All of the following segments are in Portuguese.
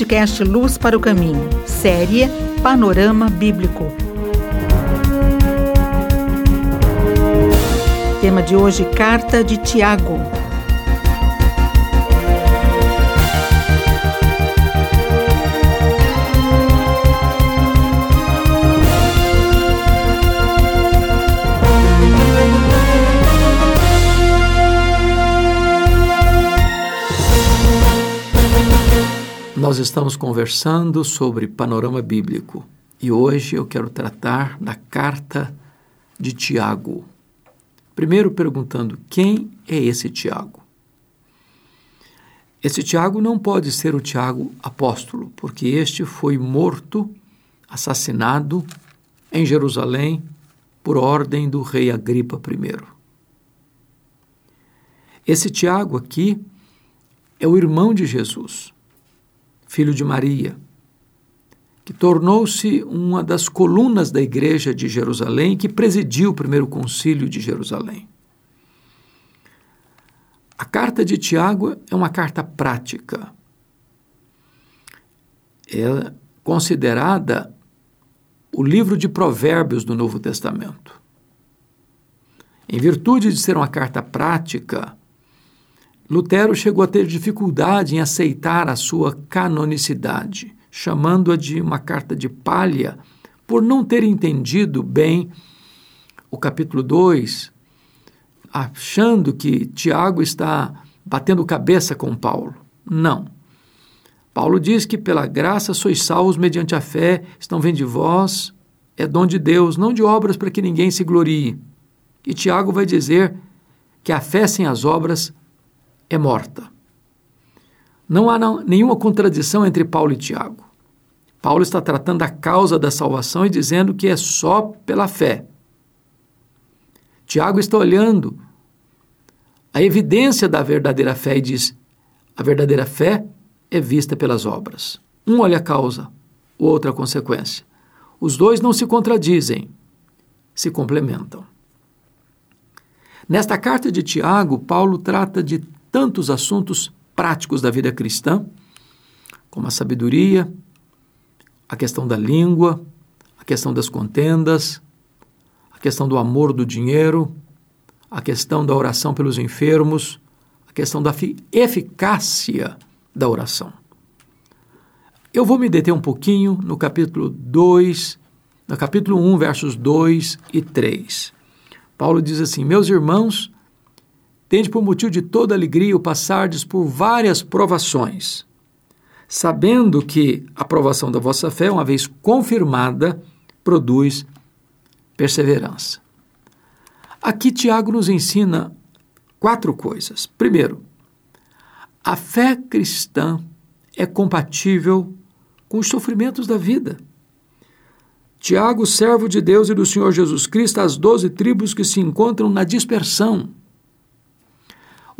podcast Luz para o Caminho, série Panorama Bíblico. Tema de hoje: Carta de Tiago. Nós estamos conversando sobre panorama bíblico e hoje eu quero tratar da carta de Tiago. Primeiro perguntando quem é esse Tiago? Esse Tiago não pode ser o Tiago apóstolo, porque este foi morto, assassinado em Jerusalém por ordem do rei Agripa I. Esse Tiago aqui é o irmão de Jesus filho de Maria, que tornou-se uma das colunas da igreja de Jerusalém, que presidiu o primeiro concílio de Jerusalém. A carta de Tiago é uma carta prática. É considerada o livro de Provérbios do Novo Testamento. Em virtude de ser uma carta prática, Lutero chegou a ter dificuldade em aceitar a sua canonicidade, chamando-a de uma carta de palha, por não ter entendido bem o capítulo 2, achando que Tiago está batendo cabeça com Paulo. Não. Paulo diz que pela graça sois salvos mediante a fé, estão vendo de vós, é dom de Deus, não de obras para que ninguém se glorie. E Tiago vai dizer que a fé sem as obras é morta. Não há não, nenhuma contradição entre Paulo e Tiago. Paulo está tratando da causa da salvação e dizendo que é só pela fé. Tiago está olhando a evidência da verdadeira fé e diz: a verdadeira fé é vista pelas obras. Um olha a causa, o outro a consequência. Os dois não se contradizem, se complementam. Nesta carta de Tiago, Paulo trata de tantos assuntos práticos da vida cristã, como a sabedoria, a questão da língua, a questão das contendas, a questão do amor do dinheiro, a questão da oração pelos enfermos, a questão da eficácia da oração. Eu vou me deter um pouquinho no capítulo 2, no capítulo 1, versos 2 e 3. Paulo diz assim: Meus irmãos, Tende por motivo de toda alegria o passardes por várias provações, sabendo que a provação da vossa fé, uma vez confirmada, produz perseverança. Aqui Tiago nos ensina quatro coisas. Primeiro, a fé cristã é compatível com os sofrimentos da vida. Tiago, servo de Deus e do Senhor Jesus Cristo, as doze tribos que se encontram na dispersão.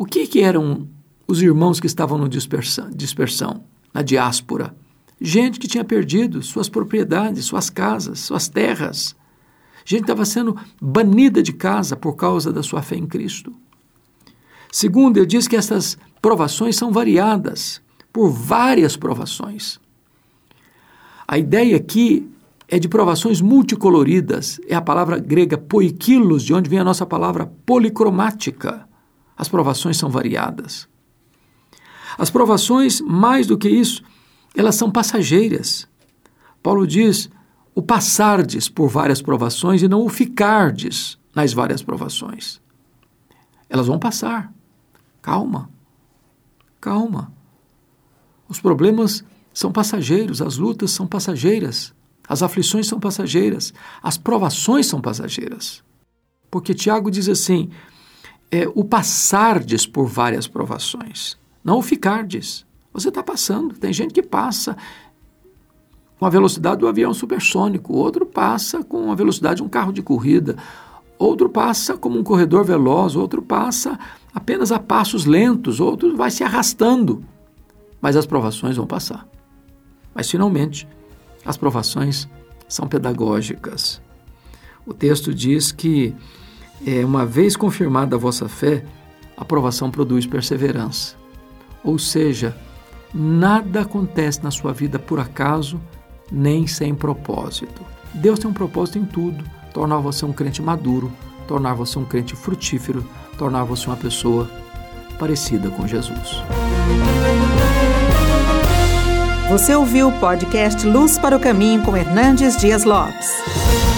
O que, que eram os irmãos que estavam no dispersão, dispersão, na diáspora? Gente que tinha perdido suas propriedades, suas casas, suas terras. Gente estava sendo banida de casa por causa da sua fé em Cristo. Segundo, ele diz que essas provações são variadas, por várias provações. A ideia aqui é de provações multicoloridas, é a palavra grega poikilos, de onde vem a nossa palavra policromática. As provações são variadas. As provações, mais do que isso, elas são passageiras. Paulo diz: o passardes por várias provações e não o ficardes nas várias provações. Elas vão passar. Calma. Calma. Os problemas são passageiros, as lutas são passageiras, as aflições são passageiras, as provações são passageiras. Porque Tiago diz assim: é, o passardes por várias provações, não o ficardes. Você está passando. Tem gente que passa com a velocidade do avião supersônico, outro passa com a velocidade de um carro de corrida, outro passa como um corredor veloz, outro passa apenas a passos lentos, outro vai se arrastando. Mas as provações vão passar. Mas finalmente, as provações são pedagógicas. O texto diz que é, uma vez confirmada a vossa fé, a provação produz perseverança. Ou seja, Nada acontece na sua vida por acaso, nem sem propósito. Deus tem um propósito em tudo: tornar você um crente maduro, tornar você um crente frutífero, tornar você uma pessoa parecida com Jesus. Você ouviu o podcast Luz para o Caminho com Hernandes Dias Lopes.